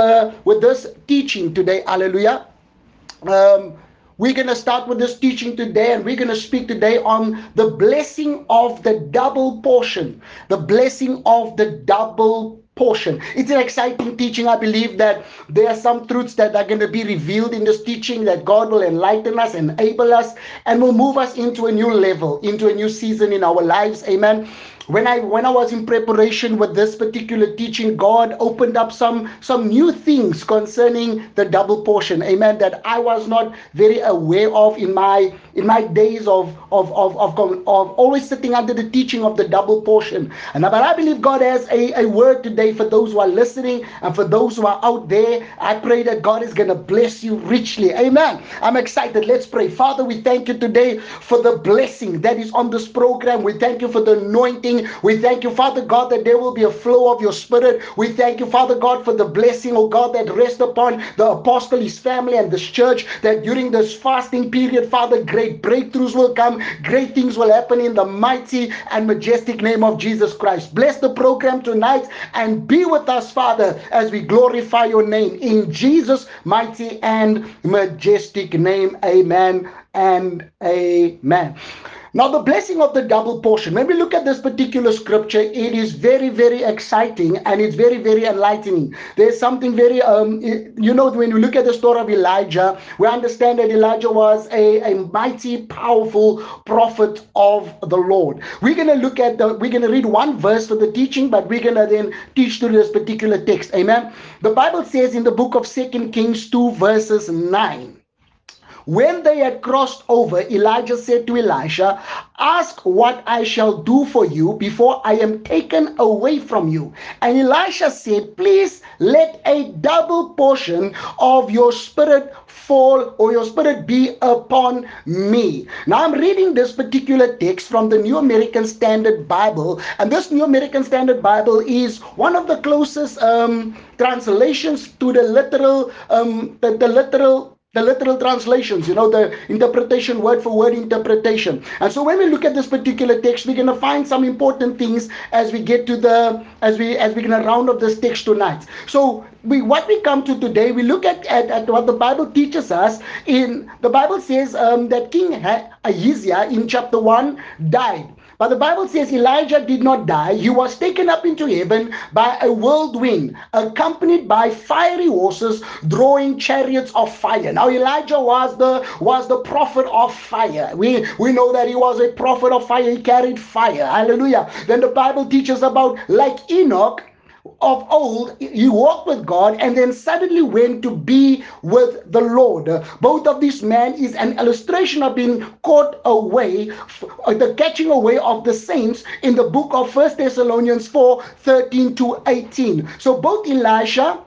uh, with this teaching today. Hallelujah. Um, we're going to start with this teaching today, and we're going to speak today on the blessing of the double portion. The blessing of the double portion. It's an exciting teaching. I believe that there are some truths that are going to be revealed in this teaching that God will enlighten us, enable us, and will move us into a new level, into a new season in our lives. Amen when I when I was in preparation with this particular teaching, God opened up some some new things concerning the double portion. Amen. That I was not very aware of in my in my days of of of of, of always sitting under the teaching of the double portion. And but I believe God has a, a word today for those who are listening and for those who are out there. I pray that God is to bless you richly. Amen. I'm excited. Let's pray. Father, we thank you today for the blessing that is on this program. We thank you for the anointing we thank you, Father God, that there will be a flow of your spirit. We thank you, Father God, for the blessing, oh God, that rests upon the apostle, his family, and this church, that during this fasting period, Father, great breakthroughs will come, great things will happen in the mighty and majestic name of Jesus Christ. Bless the program tonight and be with us, Father, as we glorify your name in Jesus' mighty and majestic name. Amen and amen. Now, the blessing of the double portion, when we look at this particular scripture, it is very, very exciting and it's very, very enlightening. There's something very, um, you know, when we look at the story of Elijah, we understand that Elijah was a, a mighty, powerful prophet of the Lord. We're going to look at the, we're going to read one verse for the teaching, but we're going to then teach through this particular text. Amen. The Bible says in the book of Second Kings 2, verses 9. When they had crossed over, Elijah said to Elisha, Ask what I shall do for you before I am taken away from you. And Elisha said, Please let a double portion of your spirit fall or your spirit be upon me. Now I'm reading this particular text from the New American Standard Bible, and this New American Standard Bible is one of the closest um, translations to the literal, um, the, the literal the literal translations, you know, the interpretation, word for word interpretation. And so when we look at this particular text, we're going to find some important things as we get to the, as we, as we're going to round up this text tonight. So we, what we come to today, we look at, at, at what the Bible teaches us in, the Bible says um, that King Ahaziah in chapter 1 died. But the Bible says Elijah did not die. He was taken up into heaven by a whirlwind, accompanied by fiery horses drawing chariots of fire. Now Elijah was the was the prophet of fire. We we know that he was a prophet of fire. He carried fire. Hallelujah. Then the Bible teaches about like Enoch of old, he walked with God and then suddenly went to be with the Lord. Both of these men is an illustration of being caught away, the catching away of the saints in the book of First Thessalonians 4 13 to 18. So both Elisha,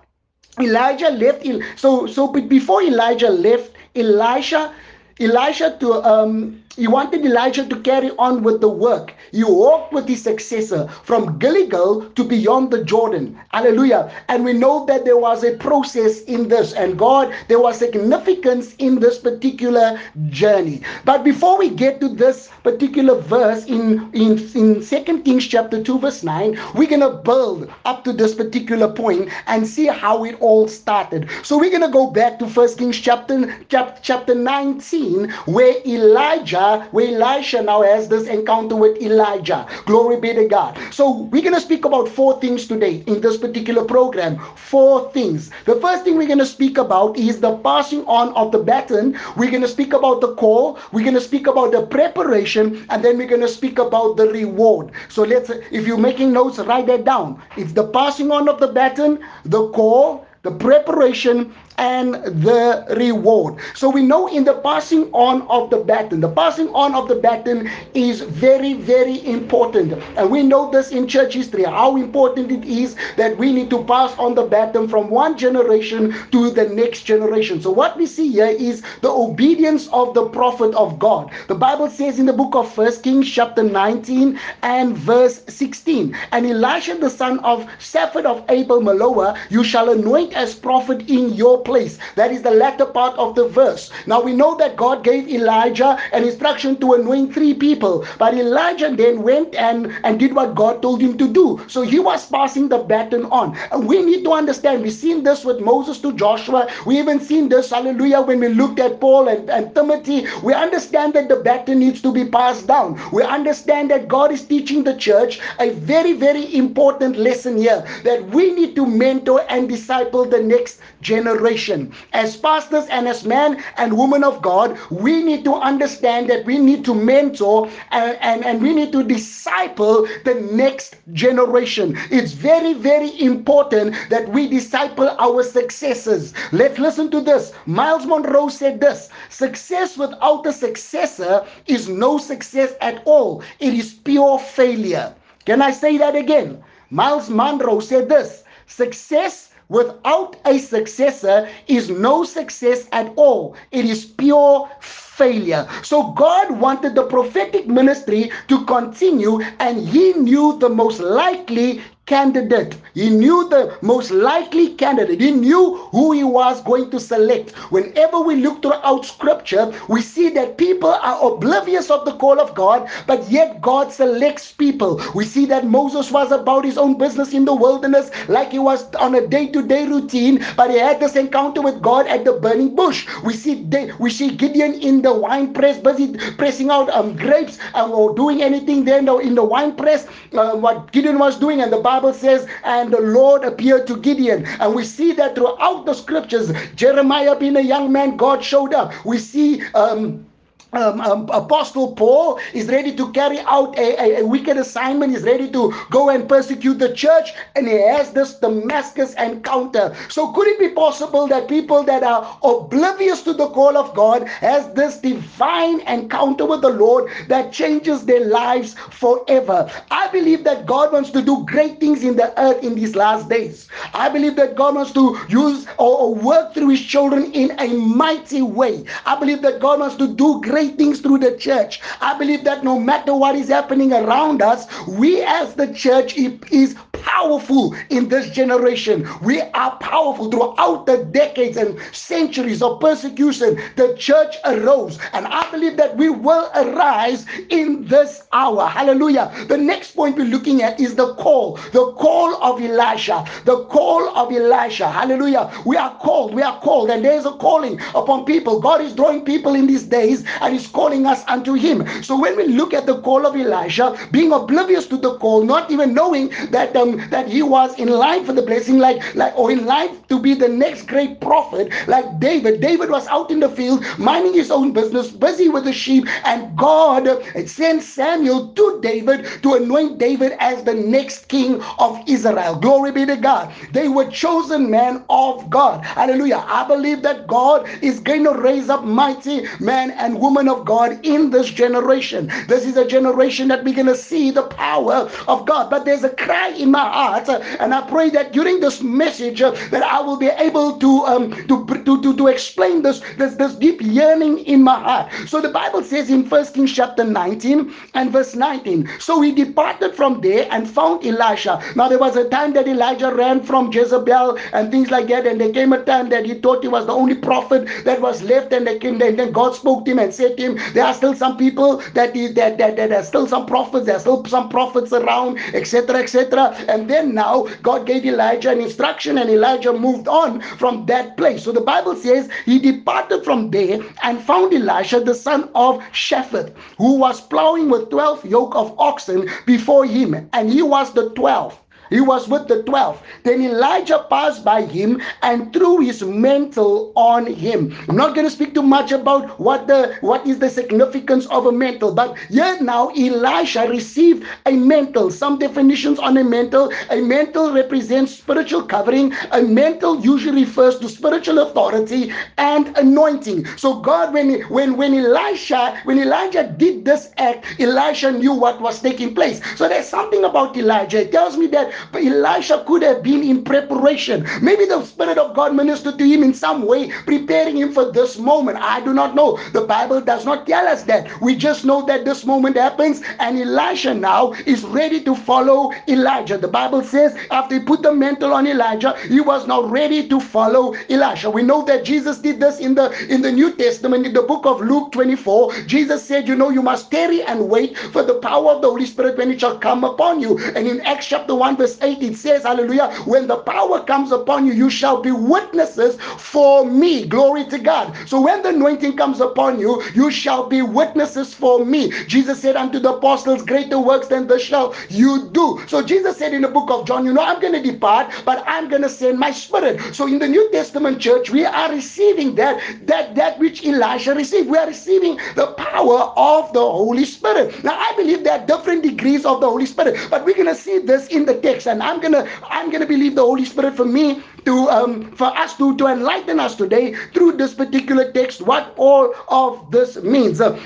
Elijah left. So so before Elijah left, Elisha, Elisha to um he wanted Elijah to carry on with the work. He walked with his successor from Gilgal to beyond the Jordan. Hallelujah. And we know that there was a process in this, and God, there was significance in this particular journey. But before we get to this particular verse in, in, in 2 Kings chapter 2, verse 9, we're going to build up to this particular point and see how it all started. So we're going to go back to 1 Kings chapter, chapter, chapter 19, where Elijah where Elisha now has this encounter with Elijah. Glory be to God. So we're going to speak about four things today in this particular program. Four things. The first thing we're going to speak about is the passing on of the baton. We're going to speak about the call. We're going to speak about the preparation, and then we're going to speak about the reward. So let's, if you're making notes, write that down. It's the passing on of the baton, the call, the preparation, and the reward. So we know in the passing on of the baton, the passing on of the baton is very, very important. And we know this in church history, how important it is that we need to pass on the baton from one generation to the next generation. So what we see here is the obedience of the prophet of God. The Bible says in the book of First Kings chapter 19 and verse 16, and Elisha the son of Shaphat of Abel Meholah, you shall anoint as prophet in your place place. That is the latter part of the verse. Now we know that God gave Elijah an instruction to anoint three people, but Elijah then went and, and did what God told him to do. So he was passing the baton on. And we need to understand, we've seen this with Moses to Joshua. We even seen this, hallelujah, when we looked at Paul and, and Timothy. We understand that the baton needs to be passed down. We understand that God is teaching the church a very, very important lesson here that we need to mentor and disciple the next generation. As pastors and as men and women of God, we need to understand that we need to mentor and, and, and we need to disciple the next generation. It's very, very important that we disciple our successors. Let's listen to this. Myles Munroe said this success without a successor is no success at all, it is pure failure. Can I say that again? Myles Munroe said this success without a successor is no success at all. It is pure failure. So God wanted the prophetic ministry to continue, and He knew the most likely candidate. He knew the most likely candidate. He knew who he was going to select. Whenever we look throughout scripture, we see that people are oblivious of the call of God, but yet God selects people. We see that Moses was about his own business in the wilderness, like he was on a day to day routine, but he had this encounter with God at the burning bush. We see, we see Gideon in the wine press, busy pressing out um, grapes uh, or doing anything there in the, in the wine press, uh, what Gideon was doing, and the Bible says, and the Lord appeared to Gideon. And we see that throughout the scriptures, Jeremiah being a young man, God showed up. We see um um, um, Apostle Paul is ready to carry out a, a, a, wicked assignment, He's ready to go and persecute the church, and he has this Damascus encounter. So, could it be possible that people that are oblivious to the call of God has this divine encounter with the Lord that changes their lives forever? I believe that God wants to do great things in the earth in these last days. I believe that God wants to use or, or work through His children in a mighty way. I believe that God wants to do great great things through the church. I believe that no matter what is happening around us, we as the church is powerful in this generation. We are powerful throughout the decades and centuries of persecution. The church arose, and I believe that we will arise in this hour. Hallelujah. The next point we're looking at is the call, the call of Elisha, the call of Elisha. Hallelujah. We are called, we are called, and there's a calling upon people. God is drawing people in these days and is calling us unto Him. So when we look at the call of Elisha, being oblivious to the call, not even knowing that um, that he was in line for the blessing, like like or in line to be the next great prophet, like David. David was out in the field minding his own business, busy with the sheep, and God sent Samuel to David to anoint David as the next king of Israel. Glory be to God. They were chosen men of God. Hallelujah. I believe that God is going to raise up mighty men and women of God in this generation. This is a generation that we're going to see the power of God. But there's a cry in my heart, and I pray that during this message uh, that I will be able to um, to, to, to, to explain this, this this deep yearning in my heart. So the Bible says in First Kings chapter 19 and verse 19. So he departed from there and found Elisha. Now there was a time that Elijah ran from Jezebel and things like that, and there came a time that he thought he was the only prophet that was left, and, came, and then God spoke to him and said to him, There are still some people that is that that, that are still some prophets, there are still some prophets around, etc. etc. And then now God gave Elijah an instruction, and Elijah moved on from that place. So the Bible says he departed from there and found Elisha, the son of Shaphat, who was plowing with 12 yoke of oxen before him, and he was the 12th. He was with the 12. Then Elijah passed by him and threw his mantle on him. I'm not going to speak too much about what the what is the significance of a mantle, but yet now Elisha received a mantle. Some definitions on a mantle. A mantle represents spiritual covering. A mantle usually refers to spiritual authority and anointing. So God, when when when Elisha, when Elijah did this act, Elisha knew what was taking place. So there's something about Elijah. It tells me that but Elisha could have been in preparation. Maybe the Spirit of God ministered to him in some way, preparing him for this moment. I do not know. The Bible does not tell us that. We just know that this moment happens, and Elisha now is ready to follow Elijah. The Bible says after he put the mantle on Elijah, he was now ready to follow Elisha. We know that Jesus did this in the in the New Testament, in the book of Luke 24. Jesus said, You know, you must tarry and wait for the power of the Holy Spirit when it shall come upon you. And in Acts chapter 1, verse 8, it says, Hallelujah, when the power comes upon you, you shall be witnesses for me. Glory to God. So when the anointing comes upon you, you shall be witnesses for me. Jesus said unto the apostles, Greater works than the shall you do. So Jesus said in the book of John, You know, I'm going to depart, but I'm going to send my spirit. So in the New Testament church, we are receiving that, that, that which Elijah received. We are receiving the power of the Holy Spirit. Now, I believe there are different degrees of the Holy Spirit, but we're going to see this in the text, and I'm to I'm to believe the Holy Spirit for me to um, for us to to enlighten us today through this particular text what all of this means. Uh,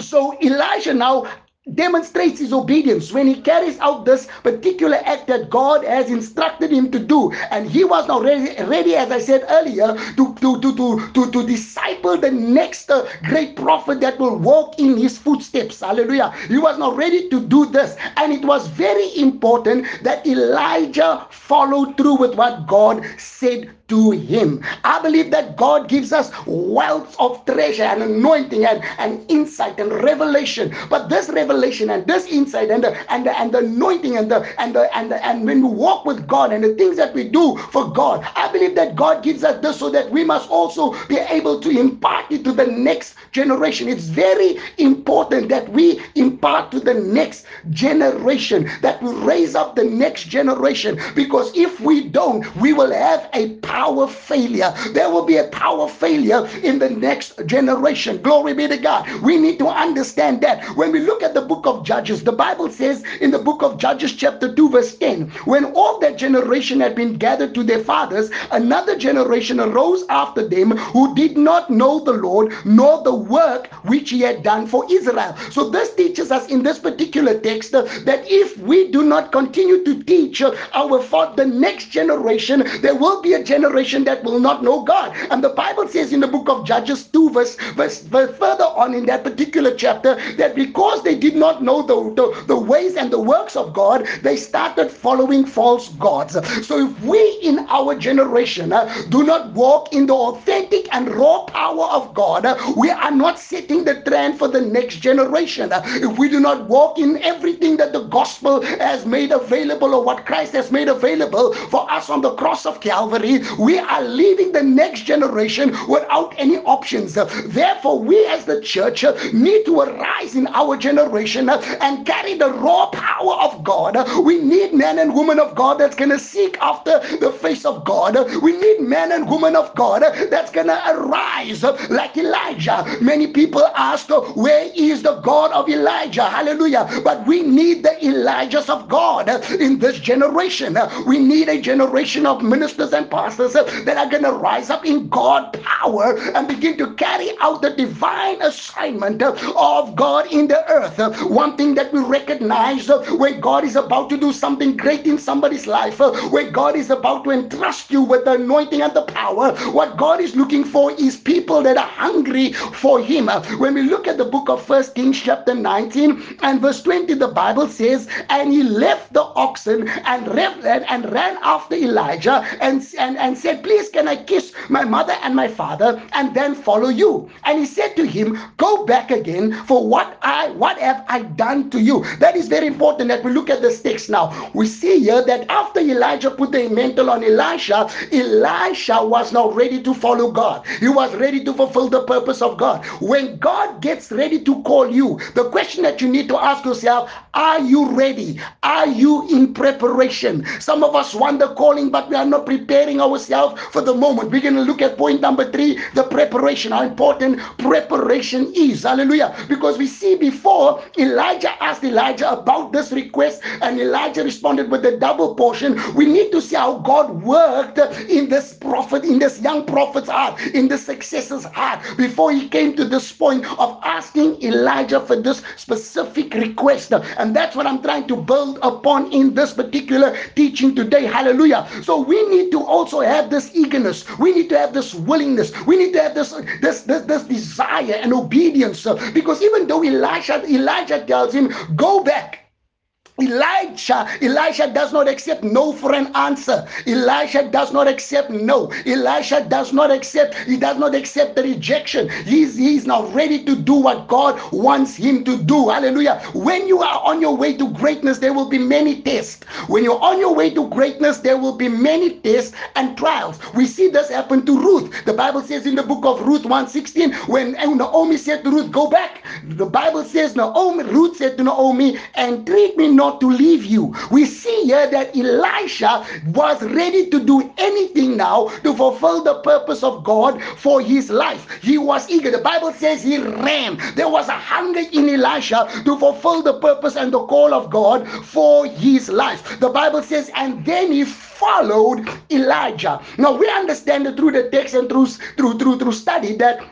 so Elijah now demonstrates his obedience when he carries out this particular act that God has instructed him to do. And he was now ready, ready as I said earlier, to, to, to, to, to, to disciple the next uh, great prophet that will walk in his footsteps. Hallelujah. He was now ready to do this. And it was very important that Elijah followed through with what God said to him. I believe that God gives us wealth of treasure and anointing and, and insight and revelation. But this revelation and this insight and the and the, and the anointing and the and the and the, and when we walk with God and the things that we do for God, I believe that God gives us this so that we must also be able to impart it to the next generation. It's very important that we impart to the next generation, that we raise up the next generation. Because if we don't, we will have a power failure. There will be a power failure in the next generation. Glory be to God. We need to understand that. When we look at the book of Judges, the Bible says in the book of Judges, chapter 2, verse 10, when all that generation had been gathered to their fathers, another generation arose after them who did not know the Lord nor the work which he had done for Israel. So this teaches us in this particular text that if we do not continue to teach our for the next generation, there will be a generation that will not know God. And the Bible says in the book of Judges 2, verse, verse, verse further on in that particular chapter, that because they did not know the, the, the ways and the works of God, they started following false gods. So if we in our generation uh, do not walk in the authentic and raw power of God, uh, we are not setting the trend for the next generation. Uh, if we do not walk in everything that the gospel has made available or what Christ has made available for us on the cross of Calvary, we are leaving the next generation without any options. Therefore, we as the church need to arise in our generation and carry the raw power of God. We need men and women of God that's going to seek after the face of God. We need men and women of God that's going to arise like Elijah. Many people ask, Where is the God of Elijah? Hallelujah. But we need the Elijahs of God in this generation. We need a generation of ministers and pastors that are going to rise up in God power and begin to carry out the divine assignment of God in the earth. One thing that we recognize when God is about to do something great in somebody's life, when God is about to entrust you with the anointing and the power, what God is looking for is people that are hungry for Him. When we look at the book of First Kings, chapter 19 and verse 20, the Bible says, And he left the oxen and, and ran after Elijah and, and, and said, Please, can I kiss my mother and my father and then follow you? And he said to him, Go back again, for what I what have I done to you? That is very important that we look at the text now. We see here that after Elijah put the mantle on Elisha, Elisha was now ready to follow God. He was ready to fulfill the purpose of God. When God gets ready to call you, the question that you need to ask yourself, are you ready? Are you in preparation? Some of us want the calling, but we are not preparing ourselves for the moment. We're going to look at point number three three, the preparation, how important preparation is. Hallelujah. Because we see before Elijah asked Elijah about this request, and Elijah responded with the double portion. We need to see how God worked in this prophet, in this young prophet's heart, in the successor's heart, before he came to this point of asking Elijah for this specific request. And that's what I'm trying to build upon in this particular teaching today. Hallelujah. So we need to also have this eagerness. We need to have this willingness. We need to have this this this, this desire and obedience. Because even though Elijah Elijah tells him, go back Elijah, Elijah does not accept no for an answer. Elijah does not accept no. Elijah does not accept, he does not accept the rejection. He's, he's now ready to do what God wants him to do. Hallelujah. When you are on your way to greatness, there will be many tests. When you're on your way to greatness, there will be many tests and trials. We see this happen to Ruth. The Bible says in the book of Ruth 1:16, when Naomi said to Ruth, Go back. The Bible says Naomi, Ruth said to Naomi, and treat me not to leave you. We see here that Elisha was ready to do anything now to fulfill the purpose of God for his life. He was eager. The Bible says he ran. There was a hunger in Elisha to fulfill the purpose and the call of God for his life. The Bible says, and then he followed Elijah. Now we understand through the text and through through through through study that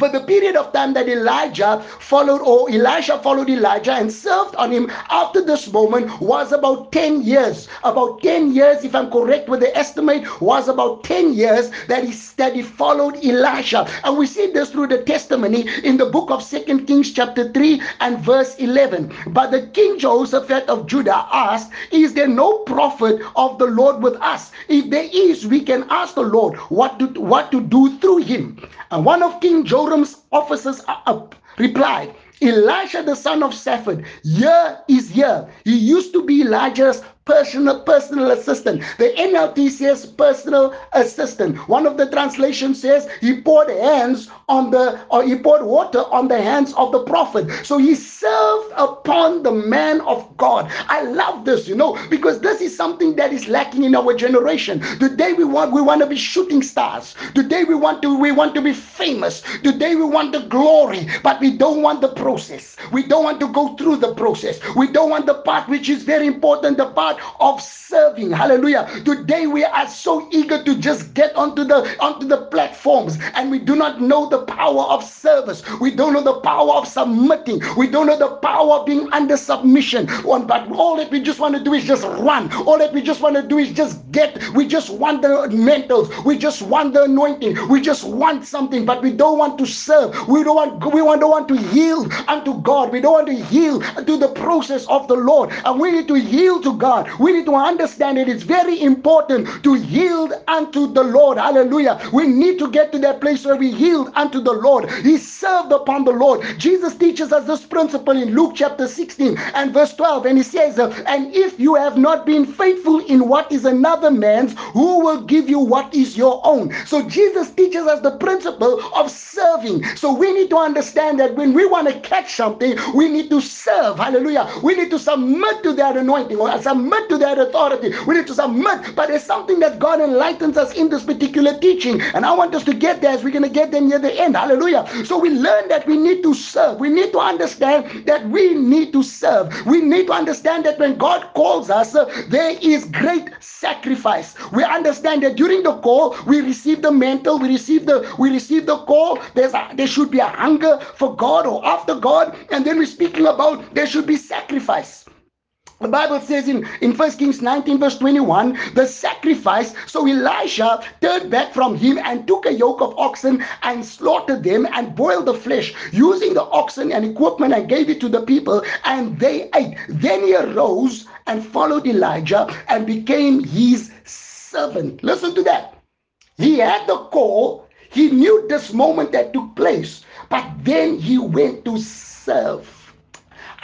for the period of time that Elijah followed, or Elisha followed Elijah and served on him after this moment was about 10 years. About 10 years, if I'm correct with the estimate, was about 10 years that he, that he followed Elisha. And we see this through the testimony in the book of Second Kings, chapter 3 and verse 11. But the king Jehoshaphat of Judah asked, Is there no prophet of the Lord with us? If there is, we can ask the Lord what to, what to do through him. And one of King Joram's officers are up, replied, Elisha the son of Shaphat, here is here. He used to be Elijah's personal personal assistant. The NLT says personal assistant. One of the translations says he poured hands on the or he poured water on the hands of the prophet. So he served upon the man of God. I love this, you know, because this is something that is lacking in our generation. Today we want we want to be shooting stars. Today we want to we want to be famous. Today we want the glory, but we don't want the process. We don't want to go through the process. We don't want the part which is very important, the part of serving. Hallelujah. Today we are so eager to just get onto the onto the platforms and we do not know the power of service. We don't know the power of submitting. We don't know the power of being under submission. But all that we just want to do is just run. All that we just want to do is just get. We just want the mantles. We just want the anointing. We just want something, but we don't want to serve. We don't want we don't want to yield unto God. We don't want to yield to the process of the Lord. And we need to yield to God we need to understand it. It's very important to yield unto the Lord. Hallelujah. We need to get to that place where we yield unto the Lord. He served upon the Lord. Jesus teaches us this principle in Luke chapter 16 and verse 12. And he says, And if you have not been faithful in what is another man's, who will give you what is your own? So Jesus teaches us the principle of serving. So we need to understand that when we want to catch something, we need to serve. Hallelujah. We need to submit to that anointing or submit to that authority. We need to submit. But there's something that God enlightens us in this particular teaching. And I want us to get there as we're going to get there near the end. Hallelujah. So we learn that we need to serve. We need to understand that we need to serve. We need to understand that when God calls us, uh, there is great sacrifice. We understand that during the call, we receive the mantle, we receive the we receive the call. There's a, there should be a hunger for God or after God, and then we're speaking about there should be sacrifice. The Bible says in, in 1 Kings 19, verse 21, the sacrifice. So Elisha turned back from him and took a yoke of oxen and slaughtered them and boiled the flesh using the oxen and equipment and gave it to the people and they ate. Then he arose and followed Elijah and became his servant. Listen to that. He had the call, he knew this moment that took place, but then he went to serve.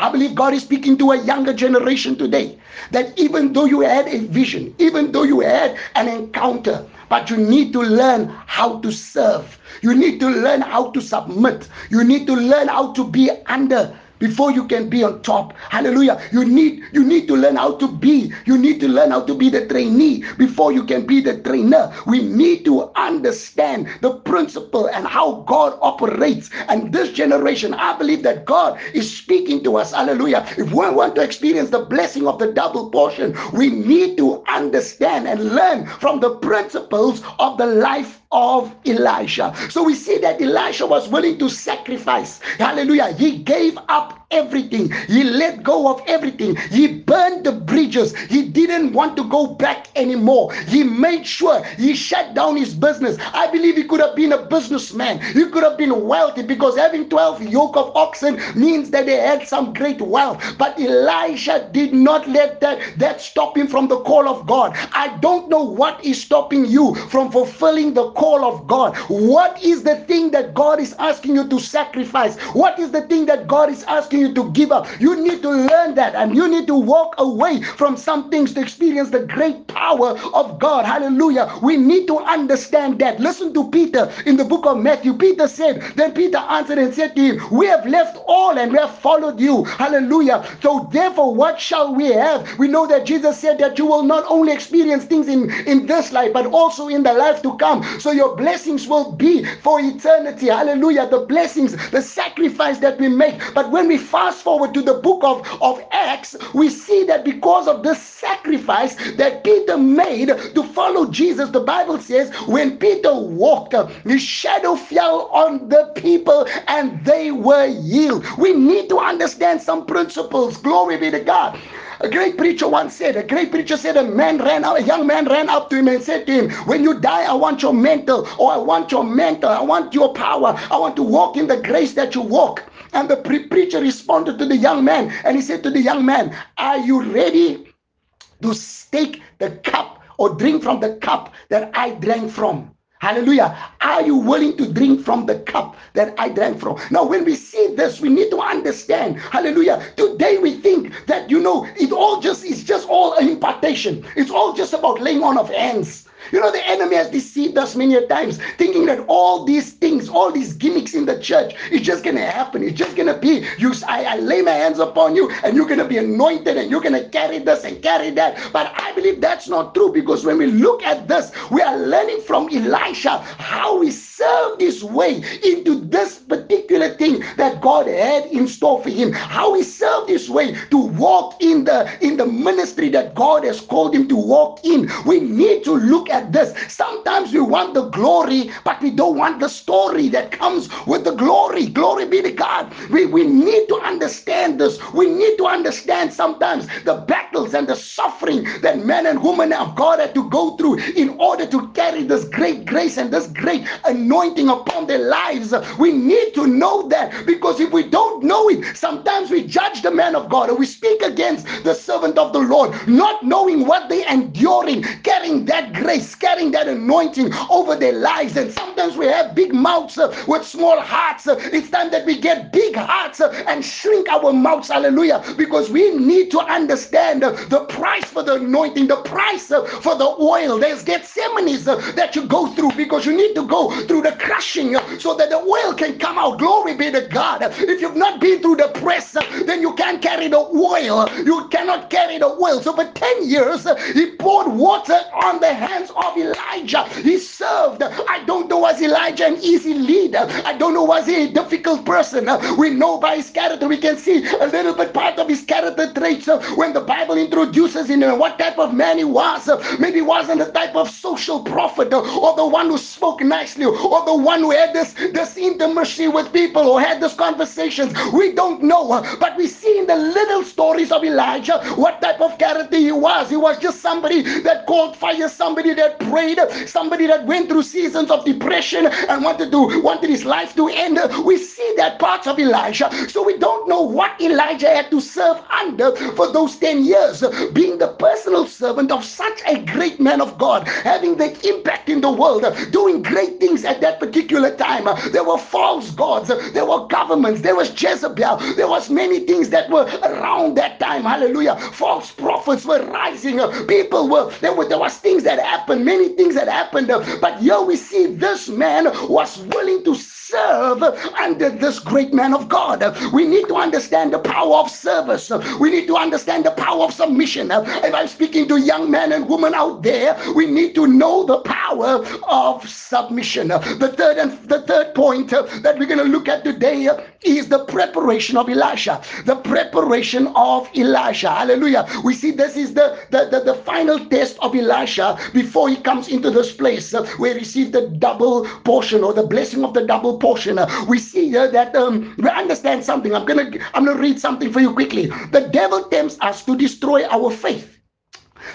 I believe God is speaking to a younger generation today that even though you had a vision, even though you had an encounter, but you need to learn how to serve. You need to learn how to submit. You need to learn how to be under before you can be on top. Hallelujah. You need you need to learn how to be. You need to learn how to be the trainee before you can be the trainer. We need to understand the principle and how God operates. And this generation, I believe that God is speaking to us. Hallelujah. If we want to experience the blessing of the double portion, we need to understand and learn from the principles of the life of Elisha. So we see that Elisha was willing to sacrifice. Hallelujah. He gave up everything. He let go of everything. He burned the bridges. He didn't want to go back anymore. He made sure he shut down his business. I believe he could have been a businessman. He could have been wealthy because having 12 yoke of oxen means that they had some great wealth. But Elisha did not let that, that stop him from the call of God. I don't know what is stopping you from fulfilling the call of God. What is the thing that God is asking you to sacrifice? What is the thing that God is asking you to give up. You need to learn that and you need to walk away from some things to experience the great power of God. Hallelujah. We need to understand that. Listen to Peter in the book of Matthew. Peter said, Then Peter answered and said to him, We have left all and we have followed you. Hallelujah. So therefore, what shall we have? We know that Jesus said that you will not only experience things in, in this life, but also in the life to come. So your blessings will be for eternity. Hallelujah. The blessings, the sacrifice that we make. But when we fast forward to the book of, of Acts, we see that because of the sacrifice that Peter made to follow Jesus, the Bible says when Peter walked, his shadow fell on the people and they were healed. We need to understand some principles. Glory be to God. A great preacher once said, a great preacher said, a man ran out, a young man ran up to him and said to him, When you die, I want your mantle, or I want your mantle, I want your power, I want to walk in the grace that you walk. And the pre- preacher responded to the young man and he said to the young man, Are you ready to take the cup or drink from the cup that I drank from? Hallelujah. Are you willing to drink from the cup that I drank from? Now, when we see this, we need to understand. Hallelujah. Today we think that, you know, it all just is just all impartation. It's all just about laying on of hands. You know, the enemy has deceived us many times, thinking that all these things, all these gimmicks in the church, it's just to happen. It's just to be, you. I, I lay my hands upon you, and you're to be anointed, and you're to carry this and carry that. But I believe that's not true because when we look at this, we are learning from Elisha how he served his way into this particular thing that God had in store for him. How he served his way to walk in the in the ministry that God has called him to walk in. We need to look at this. Sometimes we want the glory, but we don't want the story that comes with the glory. Glory be to God. We, we need to understand this. We need to understand sometimes the battles and the suffering that men and women of God had to go through in order to carry this great grace and this great anointing upon their lives. We need to know that because if we don't know it, sometimes we judge the man of God or we speak against the servant of the Lord, not knowing what they're enduring, carrying that grace carrying that anointing over their lives. And sometimes we have big mouths uh, with small hearts. Uh, it's time that we get big hearts uh, and shrink our mouths. Hallelujah. Because we need to understand the price for the anointing, the price for the oil. There's Gethsemane's that you go through because you need to go through the crushing so that the oil can come out. Glory be to God. If you've not been through the press, then you can't carry the oil. You cannot carry the oil. So for 10 years, he poured water on the hands of Elijah. He served. I don't know was Elijah an easy leader. I don't know was he a difficult person. We know by his character, we can see a little bit part character traits uh, when the Bible introduces him uh, what type of man he was. Uh, maybe he wasn't the type of social prophet or the one who spoke nicely or the one who had this, this intimacy with people or had these conversations. We don't know. But we see in the little stories of Elijah what type of character he was. He was just somebody that called fire, somebody that prayed, somebody that went through seasons of depression and wanted to wanted his life to end. We see that parts of Elijah. So we don't know what Elijah had to serve under for those 10 years, being the personal servant of such a great man of God, having the impact in the world, doing great things at that particular time. There were false gods, there were governments, there was Jezebel, there was many things that were around that time. Hallelujah. False prophets were rising. People were there were there was things that happened, many things that happened. But here we see this man was willing to serve under this great man of God. We need to understand the power of service. We need to understand the power of submission. If I'm speaking to young men and women out there, we need to know the power of submission. The third and the third point that we're going to look at today is the preparation of Elisha. The preparation of Elisha. Hallelujah. We see this is the, the, the, the final test of Elisha before he comes into this place where he received the double portion or the blessing of the double portion. We see here that um, we understand something. I'm gonna I'm gonna read something for you quickly. The devil tempts us to destroy our faith.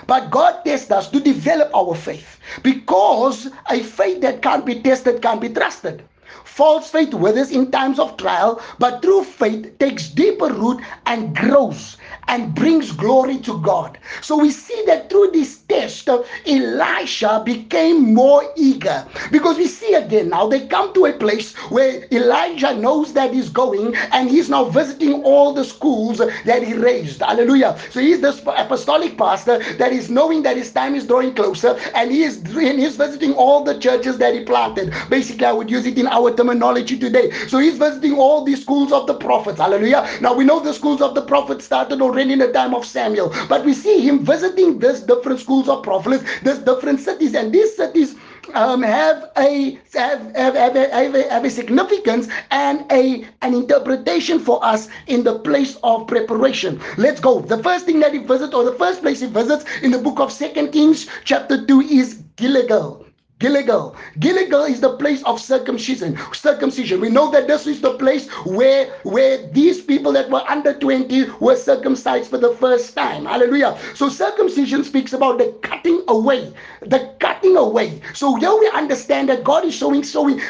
But God tests us to develop our faith because a faith that can't be tested can't be trusted. False faith withers in times of trial, but true faith takes deeper root and grows and brings glory to God. So we see that through this test, Elisha became more eager because we see again now they come to a place where Elijah knows that he's going and he's now visiting all the schools that he raised. Hallelujah. So he's this apostolic pastor that is knowing that his time is drawing closer and he is, and he's visiting all the churches that he planted. Basically, I would use it in our terminology today. So he's visiting all the schools of the prophets. Hallelujah. Now we know the schools of the prophets started already in the time of Samuel. But we see him visiting this different schools of prophets, There's different cities, and these cities um, have a have, have, have, have, a, have a significance and a an interpretation for us in the place of preparation. Let's go. The first thing that he visits, or the first place he visits in the book of Second Kings, chapter 2, is Gilgal. Gilgal. Gilgal is the place of circumcision. Circumcision. We know that this is the place where where these people that were under 20 were circumcised for the first time. Hallelujah. So circumcision speaks about the cutting away. The cutting away. So here we understand that God is showing showing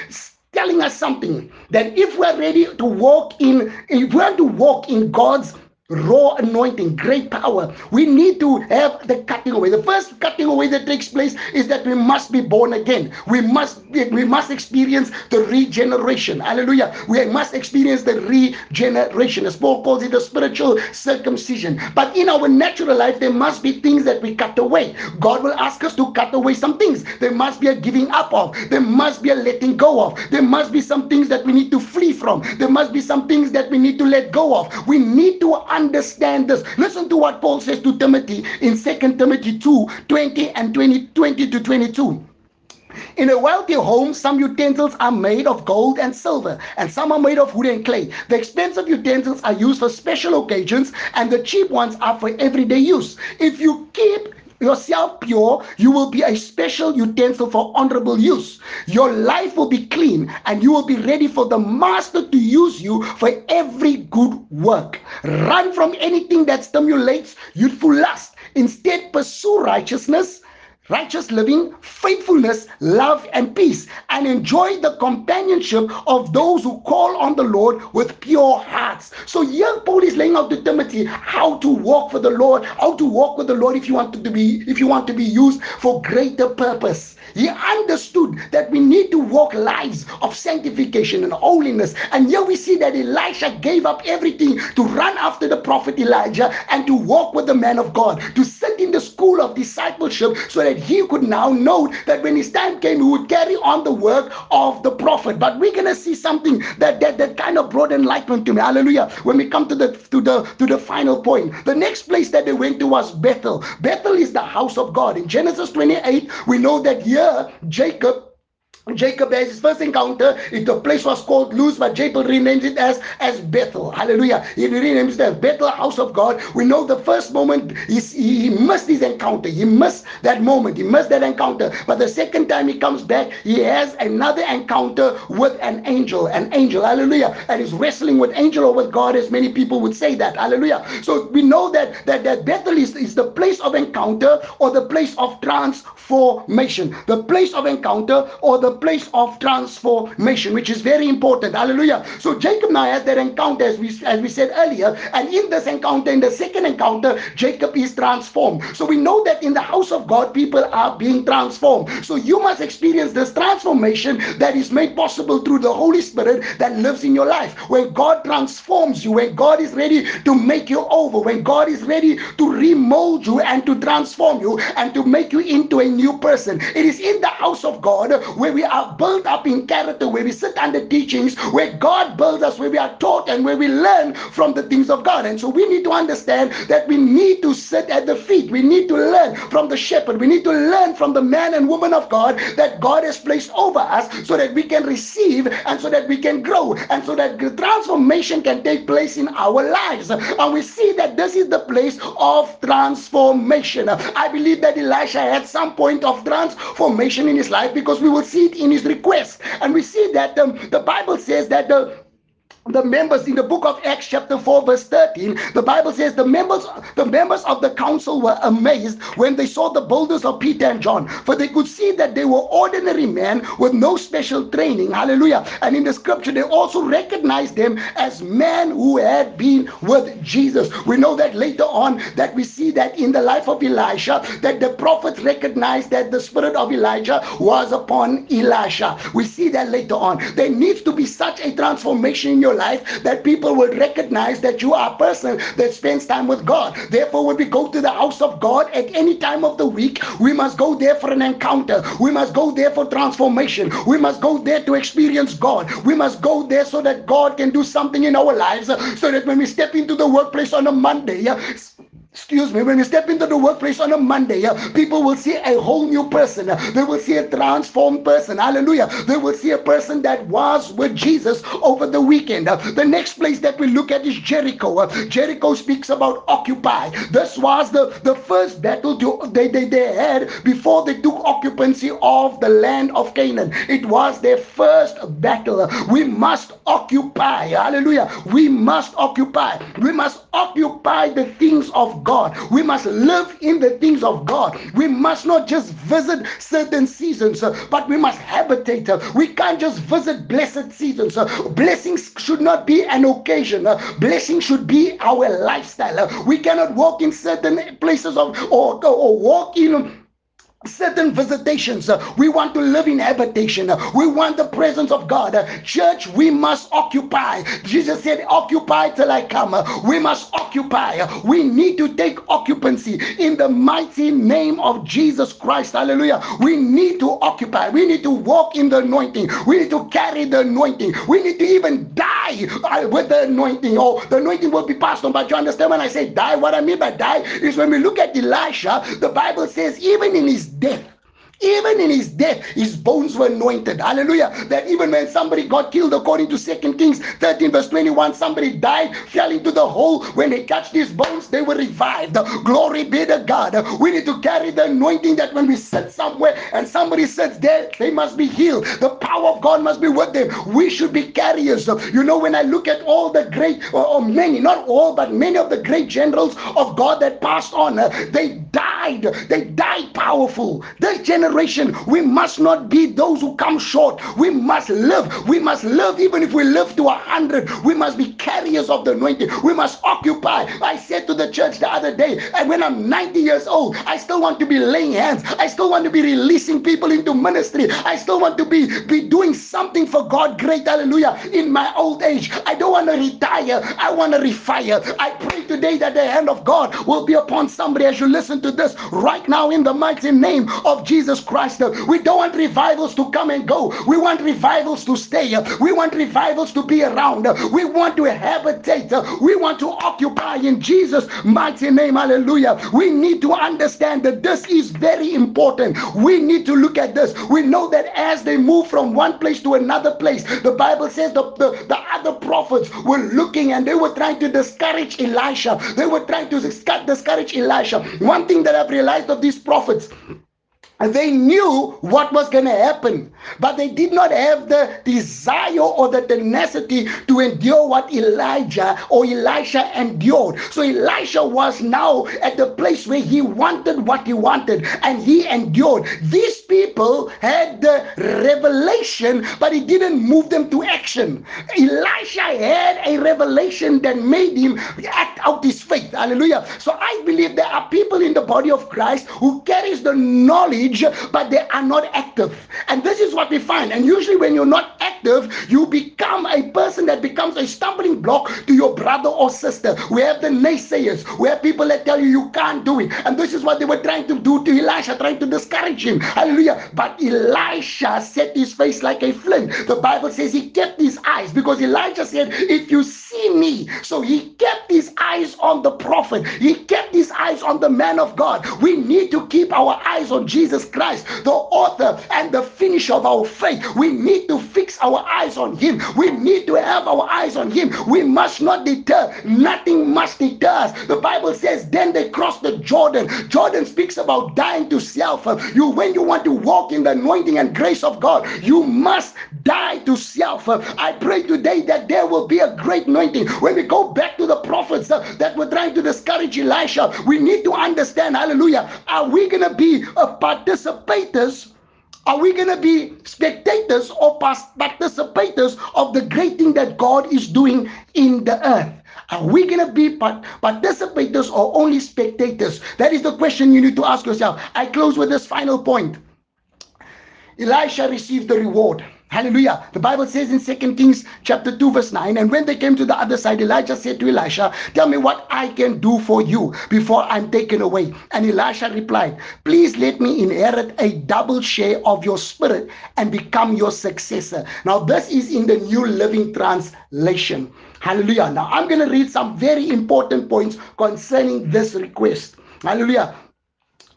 telling us something that if we're ready to walk in if we're to walk in God's raw anointing, great power. We need to have the cutting away. The first cutting away that takes place is that we must be born again. We must we must experience the regeneration. Hallelujah. We must experience the regeneration. As Paul calls it, the spiritual circumcision. But in our natural life, there must be things that we cut away. God will ask us to cut away some things. There must be a giving up of. There must be a letting go of. There must be some things that we need to flee from. There must be some things that we need to let go of. We need to understand this. Listen to what Paul says to Timothy in 2 Timothy 2 20 and 20, 20 to 22. In a wealthy home, some utensils are made of gold and silver, and some are made of wood and clay. The expensive utensils are used for special occasions, and the cheap ones are for everyday use. If you keep yourself pure, you will be a special utensil for honorable use. Your life will be clean and you will be ready for the master to use you for every good work. Run from anything that stimulates youthful lust. Instead, pursue righteousness righteous living, faithfulness, love, and peace, and enjoy the companionship of those who call on the Lord with pure hearts. So young Paul is laying out to Timothy how to walk for the Lord, how to walk with the Lord if you want to be if you want to be used for greater purpose. He understood that we need to walk lives of sanctification and holiness. And here we see that Elisha gave up everything to run after the prophet Elijah and to walk with the man of God, to sit in the school of discipleship so that he could now know that when his time came, he would carry on the work of the prophet. But we're gonna see something that that, that kind of brought enlightenment to me. Hallelujah. When we come to the to the to the final point. The next place that they went to was Bethel. Bethel is the house of God. In Genesis 28, we know that here Jacob Jacob has his first encounter. It, the place was called Luz, but Jacob renames it as, as Bethel. Hallelujah. He renames it as Bethel, house of God. We know the first moment he, he missed his encounter. He missed that moment. He missed that encounter. But the second time he comes back, he has another encounter with an angel. An angel. Hallelujah. And he's wrestling with angel or with God, as many people would say that. Hallelujah. So we know that that, that Bethel is, is the place of encounter or the place of transformation. The place of encounter or the place of transformation, which is very important. Hallelujah. So Jacob now has that encounter, as we, as we said earlier. And in this encounter, in the second encounter, Jacob is transformed. So we know that in the house of God, people are being transformed. So you must experience this transformation that is made possible through the Holy Spirit that lives in your life. When God transforms you, when God is ready to make you over, when God is ready to remold you and to transform you and to make you into a new person. It is in the house of God where we are built up in character, where we sit under teachings, where God builds us, where we are taught and where we learn from the things of God. And so we need to understand that we need to sit at the feet. We need to learn from the shepherd. We need to learn from the man and woman of God that God has placed over us so that we can receive and so that we can grow and so that transformation can take place in our lives. And we see that this is the place of transformation. I believe that Elisha had some point of transformation in his life because we will see it in his request. And we see that um, the Bible says that the the members in the book of acts chapter 4 verse 13 the bible says the members the members of the council were amazed when they saw the boldness of peter and john for they could see that they were ordinary men with no special training. Hallelujah. And in the scripture they also recognized them as men who had been with jesus. We know that later on that we see that in the life of elisha that the prophets recognized that the spirit of elijah was upon elisha. We see that later on. There needs to be such a transformation in your life that people will recognize that you are a person that spends time with God. Therefore, when we go to the house of God at any time of the week, we must go there for an encounter. We must go there for transformation. We must go there to experience God. We must go there so that God can do something in our lives so that when we step into the workplace on a Monday, excuse me, when you step into the workplace on a Monday, uh, people will see a whole new person. Uh, they will see a transformed person. Hallelujah. They will see a person that was with Jesus over the weekend. Uh, the next place that we look at is Jericho. Jericho speaks about occupy. This was the, the first battle to, they, they, they had before they took occupancy of the land of Canaan. It was their first battle. We must occupy. Hallelujah. We must occupy. We must occupy the things of God. We must live in the things of God. We must not just visit certain seasons, uh, but we must habitate. Uh, we can't just visit blessed seasons. Uh, blessings should not be an occasion. Blessing should be our lifestyle. We cannot walk in certain places of or, or walk in certain visitations. Uh, we want to live in habitation. Uh, we want the presence of God. Uh, church, we must occupy. Jesus said, Occupy till I come. We must occupy. We need to take occupancy in the mighty name of Jesus Christ. Hallelujah. We need to occupy. We need to walk in the anointing. We need to carry the anointing. We need to even die with the anointing. Oh, the anointing will be passed on. But you understand when I say die? What I mean by die is when we look at Elisha, the Bible says, even in his death even in his death, his bones were anointed. Hallelujah. That even when somebody got killed, according to Second Kings 13, verse 21, somebody died, fell into the hole. When they touched his bones, they were revived. Glory be to God. We need to carry the anointing that when we sit somewhere and somebody sits there, they must be healed. The power of God must be with them. We should be carriers. You know, when I look at all the great, or, many, not all, but many of the great generals of God that passed on, they died. They died powerful. This generation generation, we must not be those who come short. We must live. We must live even if we live to a hundred. We must be carriers of the anointing. We must occupy. I said to the church the other day, and when I'm 90 years old, I still want to be laying hands. I still want to be releasing people into ministry. I still want to be, be doing something for God. Great hallelujah. In my old age, I don't want to retire. I want to refire. I pray today that the hand of God will be upon somebody as you listen to this right now in the mighty name of Jesus Jesus Christ. We don't want revivals to come and go. We want revivals to stay. We want revivals to be around. We want to habitate. We want to occupy in Jesus' mighty name. Hallelujah. We need to understand that this is very important. We need to look at this. We know that as they move from one place to another place, the Bible says the, the, the other prophets were looking and they were trying to discourage Elisha. They were trying to discourage Elisha. One thing that I've realized of these prophets and they knew what was going to happen, but they did not have the desire or the tenacity to endure what Elijah or Elisha endured. So Elisha was now at the place where he wanted what he wanted and he endured. These people had the revelation, but it didn't move them to action. Elisha had a revelation that made him act out his faith. Hallelujah. So I believe there are people in the body of Christ who carries the knowledge but they are not active. And this is what we find. And usually, when you're not active, active, you become a person that becomes a stumbling block to your brother or sister. We have the naysayers, we have people that tell you you can't do it. And this is what they were trying to do to Elisha, trying to discourage him. Hallelujah. But Elisha set his face like a flint. The Bible says he kept his eyes because Elijah said, If you see me, so he kept his eyes on the prophet, he kept his eyes on the man of God. We need to keep our eyes on Jesus Christ, the author and the finisher of our faith. We need to fix our eyes on him. We need to have our eyes on him. We must not deter. Nothing must deter us. The Bible says, Then they crossed the Jordan. Jordan speaks about dying to self. You, when you want to walk in the anointing and grace of God, you must die to self. I pray today that there will be a great anointing. When we go back to the that were trying to discourage Elisha, we need to understand, hallelujah, are we going to be participators? Are we going to be spectators or participators of the great thing that God is doing in the earth? Are we going to be participators or only spectators? That is the question you need to ask yourself. I close with this final point. Elisha received the reward. Hallelujah. The Bible says in Second Kings chapter 2, verse 9, and when they came to the other side, Elijah said to Elisha, Tell me what I can do for you before I'm taken away. And Elisha replied, Please let me inherit a double share of your spirit and become your successor. Now, this is in the New Living Translation. Hallelujah. Now, I'm going to read some very important points concerning this request. Hallelujah.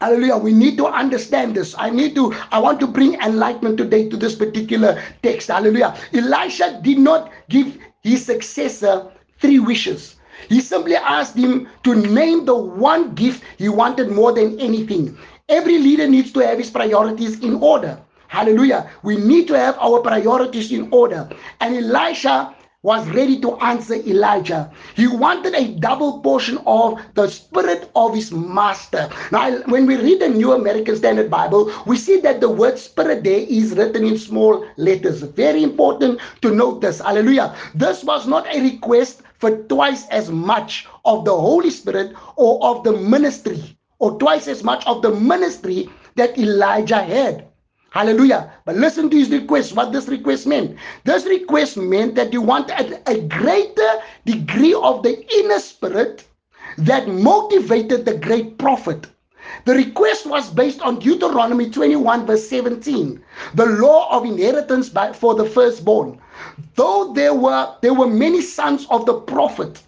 Hallelujah. We need to understand this. I need to, I want to bring enlightenment today to this particular text. Hallelujah. Elisha did not give his successor three wishes. He simply asked him to name the one gift he wanted more than anything. Every leader needs to have his priorities in order. Hallelujah. We need to have our priorities in order. And Elisha was ready to answer Elijah. He wanted a double portion of the spirit of his master. Now, when we read the New American Standard Bible, we see that the word spirit there is written in small letters. Very important to note this. Hallelujah. This was not a request for twice as much of the Holy Spirit or of the ministry, or twice as much of the ministry that Elijah had. Hallelujah. But listen to his request, what this request meant. This request meant that you want a, a greater degree of the inner spirit that motivated the great prophet. The request was based on Deuteronomy 21, verse 17, the law of inheritance by, for the firstborn. Though there were there were many sons of the prophet,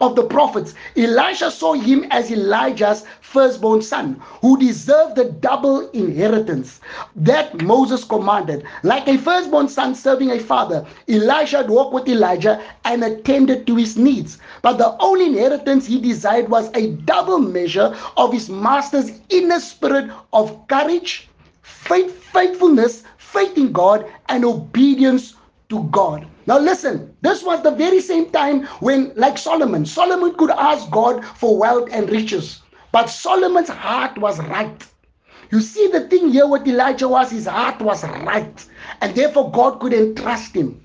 of the prophets, Elisha saw him as Elijah's firstborn son, who deserved the double inheritance that Moses commanded. Like a firstborn son serving a father, Elisha walked with Elijah and attended to his needs. But the only inheritance he desired was a double measure of his master's inner spirit of courage, faith, faithfulness, faith in God, and obedience to God. Now, listen, this was the very same time when, like Solomon, Solomon could ask God for wealth and riches, but Solomon's heart was right. You see, the thing here with Elijah was his heart was right, and therefore God could entrust him.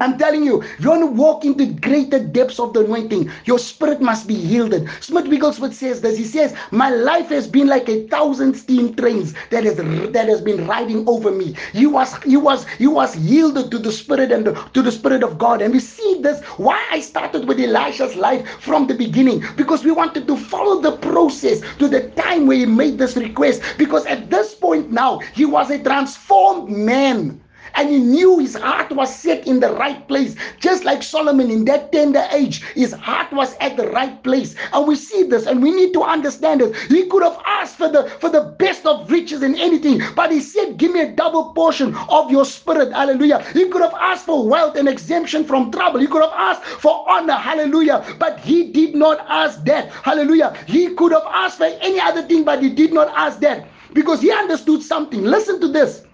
I'm telling you, you want to walk into greater depths of the anointing. Your spirit must be yielded. Smith Wigglesworth says this. He says, My life has been like a thousand steam trains that has that has been riding over me. He was he was he was yielded to the spirit and the, to the spirit of God. And we see this why I started with Elisha's life from the beginning because we wanted to follow the process to the time where he made this request. Because at this point now, he was a transformed man and he knew his heart was set in the right place. Just like Solomon in that tender age, his heart was at the right place. And we see this and we need to understand it. He could have asked for the for the best of riches and anything, but he said, Give me a double portion of your spirit. Hallelujah. He could have asked for wealth and exemption from trouble. He could have asked for honor. Hallelujah. But he did not ask that. Hallelujah. He could have asked for any other thing, but he did not ask that because he understood something. Listen to this.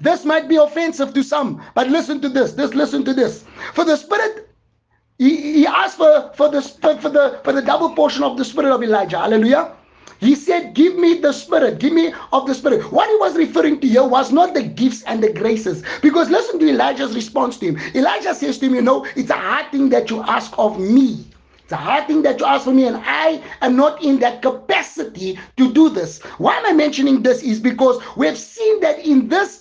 This might be offensive to some, but listen to this. Just listen to this. For the spirit, he, he asked for, for the for the for the double portion of the spirit of Elijah. Hallelujah. He said, Give me the spirit, give me of the spirit. What he was referring to here was not the gifts and the graces. Because listen to Elijah's response to him. Elijah says to him, You know, it's a hard thing that you ask of me. It's a hard thing that you ask for me, and I am not in that capacity to do this. Why am I mentioning this? Is because we have seen that in this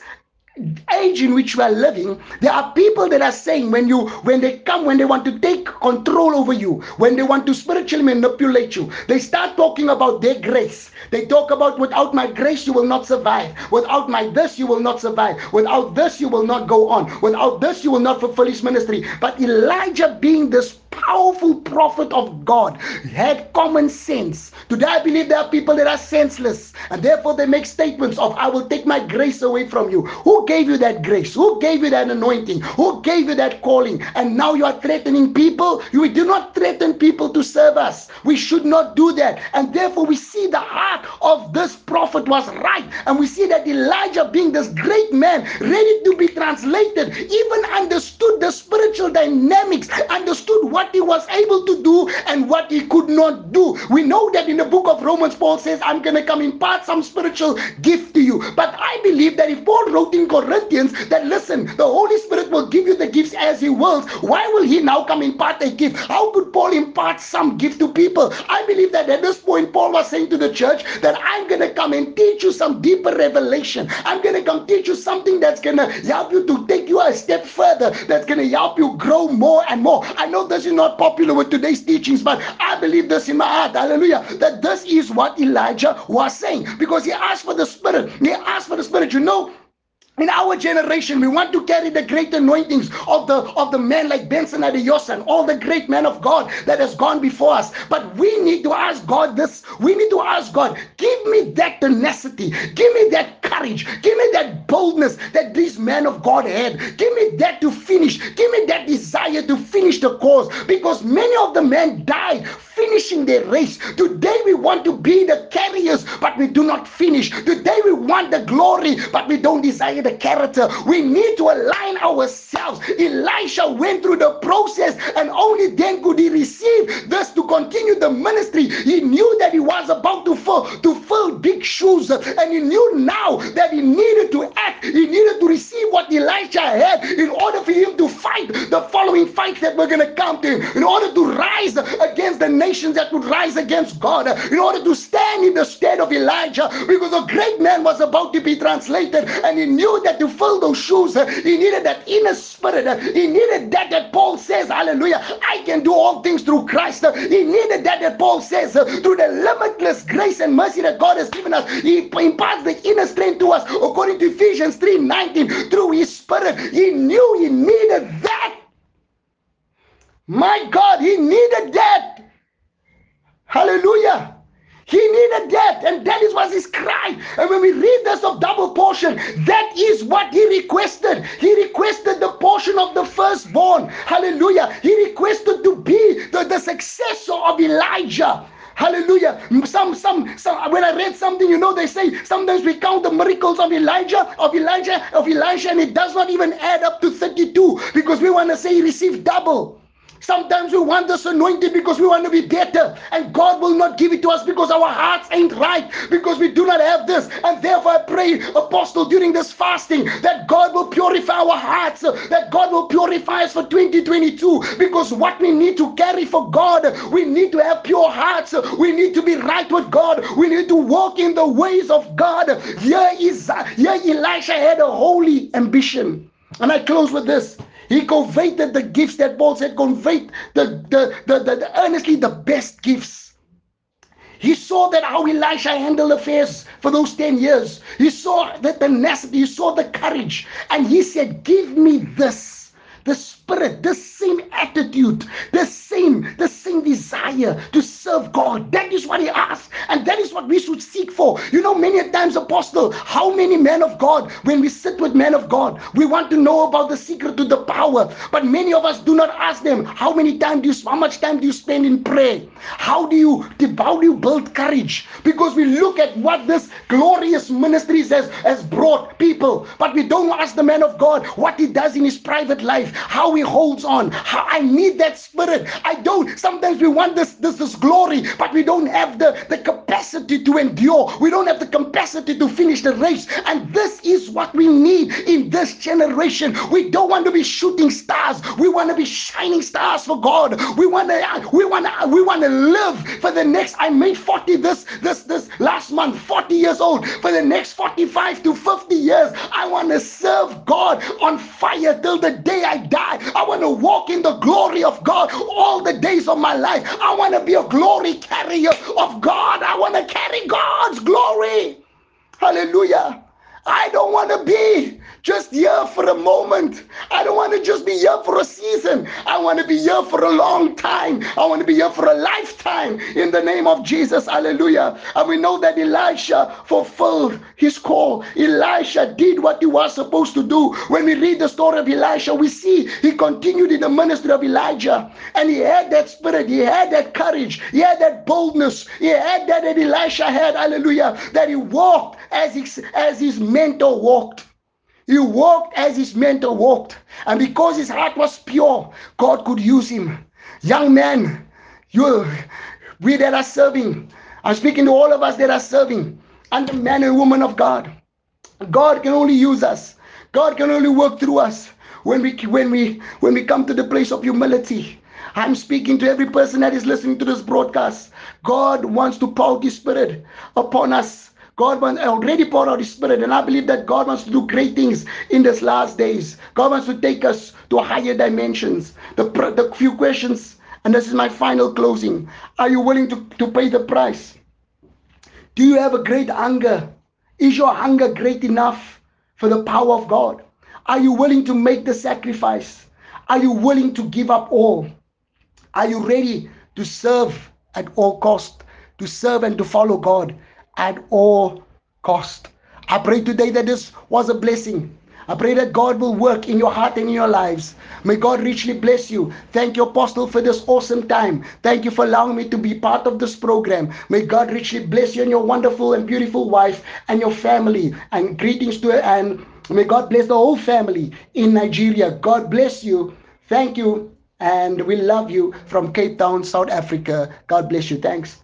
age in which we are living, there are people that are saying when you when they come, when they want to take control over you, when they want to spiritually manipulate you, they start talking about their grace. They talk about without my grace you will not survive. Without my this you will not survive. Without this you will not go on. Without this you will not fulfill his ministry. But Elijah being this powerful prophet of God had common sense. Today, I believe there are people that are senseless and therefore they make statements of, I will take my grace away from you. Who gave you that grace? Who gave you that anointing? Who gave you that calling? And now you are threatening people. We do not threaten people to serve us. We should not do that. And therefore, we see the heart of this prophet was right. And we see that Elijah, being this great man, ready to be translated, even understood the spiritual dynamics, understood what he was able to do and what he could not do. We know that in the book of Romans, Paul says, I'm going to come impart some spiritual gift to you. But I believe that if Paul wrote in Corinthians that, listen, the Holy Spirit will give you the gifts as he wills, why will he now come impart a gift? How could Paul impart some gift to people? I believe that at this point, Paul was saying to the church that I'm going to come and teach you some deeper revelation. I'm going to come teach you something that's going to help you to take you a step further, that's going to help you grow more and more. I know this is not popular with today's teachings, but I believe this in my heart, hallelujah, that this is what Elijah was saying because he asked for the Spirit. He asked for the Spirit. You know, in our generation, we want to carry the great anointings of the of the men like Benson Idahosa, all the great men of God that has gone before us. But we need to ask God this. We need to ask God, give me that tenacity, give me that courage, give me that boldness that these men of God had. Give me that to finish. Give me that desire to finish the course. Because many of the men died finishing the race. Today we want to be the carriers, but we do not finish. Today we want the glory, but we don't desire the character. We need to align ourselves. Elisha went through the process, and only then could he receive this to continue the ministry. He knew that he was about to fill to fill big shoes, and he knew now that he needed to act. He needed to receive what Elisha had in order for him to fight the following fights that were going to come to him, in order to rise against the nation that would rise against God. In order to stand in the stead of Elijah because a great man was about to be translated and he knew that to fill those shoes he needed that inner spirit. He needed that that Paul says hallelujah I can do all things through Christ. He needed that that Paul says through the limitless grace and mercy that God has given us he imparts the inner strength to us. According to Ephesians 3 19 through his spirit he knew he needed that. My God, he needed that. Hallelujah. He needed that, and that is what his cry. And when we read this of double portion, that is what he requested. He requested the portion of the firstborn. Hallelujah. He requested to be the, the successor of Elijah. Hallelujah. Some, some, some, when I read something, you know, they say sometimes we count the miracles of Elijah, of Elijah, of Elijah, and it does not even add up to 32 because we want to say he received double. Sometimes we want this anointing because we want to be better, and God will not give it to us because our hearts ain't right, because we do not have this. And therefore, I pray, Apostle, during this fasting, that God will purify our hearts, that God will purify us for 2022. Because what we need to carry for God, we need to have pure hearts, we need to be right with God, we need to walk in the ways of God. Here is here Elisha had a holy ambition. And I close with this. He coveted the gifts that Paul said, conveyed the, the, the, the, the earnestly the best gifts. He saw that how Elisha handled affairs for those 10 years. He saw that the tenacity, he saw the courage, and he said, Give me this, the spirit, the same attitude, the same, the same desire to serve God. That is what he asked, and that is what we should seek for. You know, many times, Apostle, how many men of God, when we sit with men of God, we want to know about the secret to the power, but many of us do not ask them, How many time do you how much time do you spend in prayer? How do you how do you build courage? Because we look at what this glorious ministry has, has brought people, but we don't ask the man of God what he does in his private life, how he holds on. How I need that spirit. I don't. Sometimes we want this, this, this glory, but we don't have the, the capacity to endure. We don't have the capacity to finish the race. And this is what we need in this generation. We don't want to be shooting stars. We want to be shining stars for God. We want to we want to we want to live for the next I made 40 this this this last month, 40 years old. For the next 45 to 50 years, I want to serve God on fire till the day I die. I want to walk in the glory of God all the days of my life. I want to be a glory carrier of God. I want to carry God's glory. Hallelujah. I don't want to be just here for a moment. I don't want to just be here for a season. I want to be here for a long time. I want to be here for a lifetime in the name of Jesus. Hallelujah. And we know that Elisha fulfilled his call. Elisha did what he was supposed to do. When we read the story of Elisha, we see he continued in the ministry of Elijah and he had that spirit, he had that courage, he had that boldness, he had that that Elisha had. Hallelujah. That he walked as his, as his mentor walked. He walked as his mentor walked. And because his heart was pure, God could use him. Young man, you, we that are serving, I'm speaking to all of us that are serving, and the man and woman of God. God can only use us. God can only work through us when we when we when we come to the place of humility. I'm speaking to every person that is listening to this broadcast. God wants to pour His Spirit upon us God wants already poured out His Spirit, and I believe that God wants to do great things in these last days. God wants to take us to higher dimensions. The, the few questions, and this is my final closing. Are you willing to, to pay the price? Do you have a great hunger? Is your hunger great enough for the power of God? Are you willing to make the sacrifice? Are you willing to give up all? Are you ready to serve at all cost, to serve and to follow God? At all cost. I pray today that this was a blessing. I pray that God will work in your heart and in your lives. May God richly bless you. Thank you, Apostle, for this awesome time. Thank you for allowing me to be part of this program. May God richly bless you and your wonderful and beautiful wife and your family. And greetings to and may God bless the whole family in Nigeria. God bless you. Thank you. And we love you from Cape Town, South Africa. God bless you. Thanks.